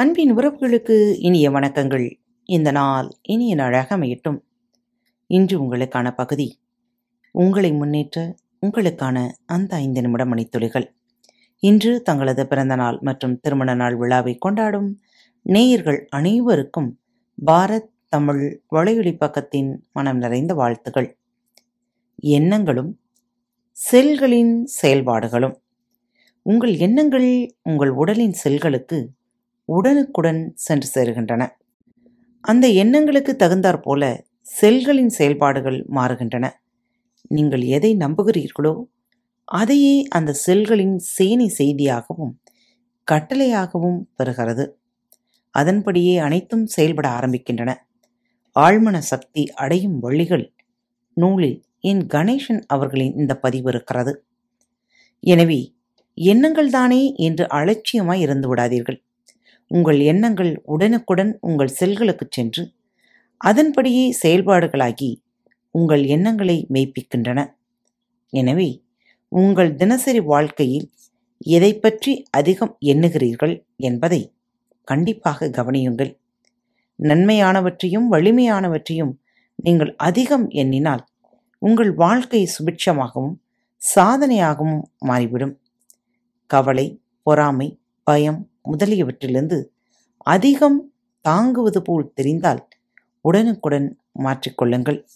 அன்பின் உறவுகளுக்கு இனிய வணக்கங்கள். இந்த நாள் இனிய நாளாக அமையட்டும். இன்று உங்களுக்கான பகுதி உங்களை முன்னேற்ற உங்களுக்கான அந்த ஐந்து நிமிட மணித்துளிகள் இன்று தங்களது பிறந்த நாள் மற்றும் திருமண நாள் விழாவை கொண்டாடும் நேயர்கள் அனைவருக்கும் பாரத் தமிழ் வலையொலி பக்கத்தின் மனம் நிறைந்த வாழ்த்துகள். எண்ணங்களும் செல்களின் செயல்பாடுகளும். உங்கள் எண்ணங்கள் உங்கள் உடலின் செல்களுக்கு உடனுக்குடன் சென்று சேருகின்றன. அந்த எண்ணங்களுக்கு தகுந்தாற் போல செல்களின் செயல்பாடுகள் மாறுகின்றன. நீங்கள் எதை நம்புகிறீர்களோ அதையே அந்த செல்களின் சேனை செய்தியாகவும் கட்டளையாகவும் பெறுகிறது. அதன்படியே அனைத்தும் செயல்பட ஆரம்பிக்கின்றன. ஆழ்மன சக்தி அடையும் வழிகள் நூலில் என் கணேசன் அவர்களின் இந்த பதிவு இருக்கிறது. எனவே எண்ணங்கள் தானே என்று அலட்சியமாய் இருந்து விடாதீர்கள். உங்கள் எண்ணங்கள் உடனுக்குடன் உங்கள் செல்களுக்கு சென்று அதன்படியே செயல்பாடுகளாகி உங்கள் எண்ணங்களை மெய்ப்பிக்கின்றன. எனவே உங்கள் தினசரி வாழ்க்கையில் எதை பற்றி அதிகம் எண்ணுகிறீர்கள் என்பதை கண்டிப்பாக கவனியுங்கள். நன்மையானவற்றையும் வலிமையானவற்றையும் நீங்கள் அதிகம் எண்ணினால் உங்கள் வாழ்க்கை சுபிட்சமாகவும் சாதனையாகவும் மாறிவிடும். கவலை பொறாமை பயம் முதலியவற்றிலிருந்து அதிகம் தாங்குவது போல் தெரிந்தால் உடனுக்குடன் மாற்றிக்கொள்ளுங்கள்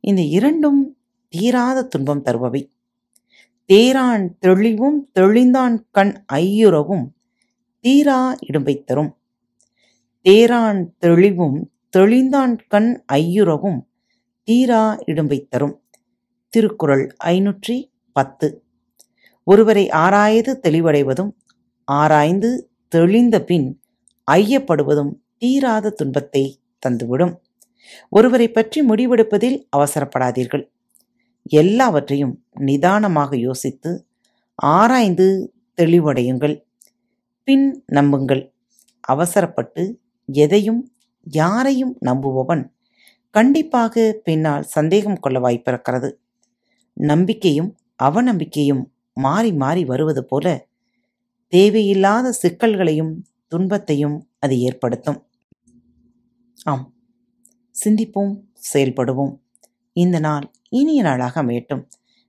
இந்த இரண்டும் தீராத துன்பம் தருபவை. தேரான் தெளிவும் தெளிந்தான் கண் ஐயுறவும் தீரா இடும்பை தரும். தேரான் தெளிவும் தெளிந்தான் கண் ஐயுறவும் தீரா இடும்பை தரும். திருக்குறள் ஐநூற்றி பத்து. ஒருவரை ஆராய்ந்து தெளிவடைவதும் ஆராய்ந்து தெளிந்த பின் ஐயப்படுவதும் தீராத துன்பத்தை தந்துவிடும். ஒருவரை பற்றி முடிவெடுப்பதில் அவசரப்படாதீர்கள். எல்லாவற்றையும் நிதானமாக யோசித்து ஆராய்ந்து தெளிவடையுங்கள். பின் நம்புங்கள். அவசரப்பட்டு எதையும் யாரையும் நம்புபவன் கண்டிப்பாக பின்னால் சந்தேகம் கொள்ள வாய்ப்பிருக்கிறது நம்பிக்கையும் அவநம்பிக்கையும் மாறி மாறி வருவது போல தேவையில்லாத சிக்கல்களையும் துன்பத்தையும் அது ஏற்படுத்தும். ஆம் சிந்திப்போம் செயல்படுவோம். இந்த நாள் இனிய நாளாக அமையட்டும்.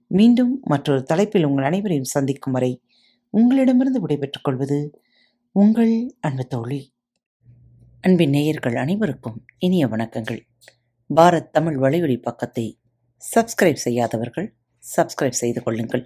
மீண்டும் மற்றொரு தலைப்பில் உங்கள் அனைவரையும் சந்திக்கும் வரை உங்களிடமிருந்து விடைபெற்றுக் கொள்வது உங்கள் அன்பு தோழி. அன்பின் நேயர்கள் அனைவருக்கும் இனிய வணக்கங்கள். பாரத் தமிழ் வலையொலி பக்கத்தை சப்ஸ்கிரைப் செய்யாதவர்கள் சப்ஸ்கிரைப் செய்து கொள்ளுங்கள்.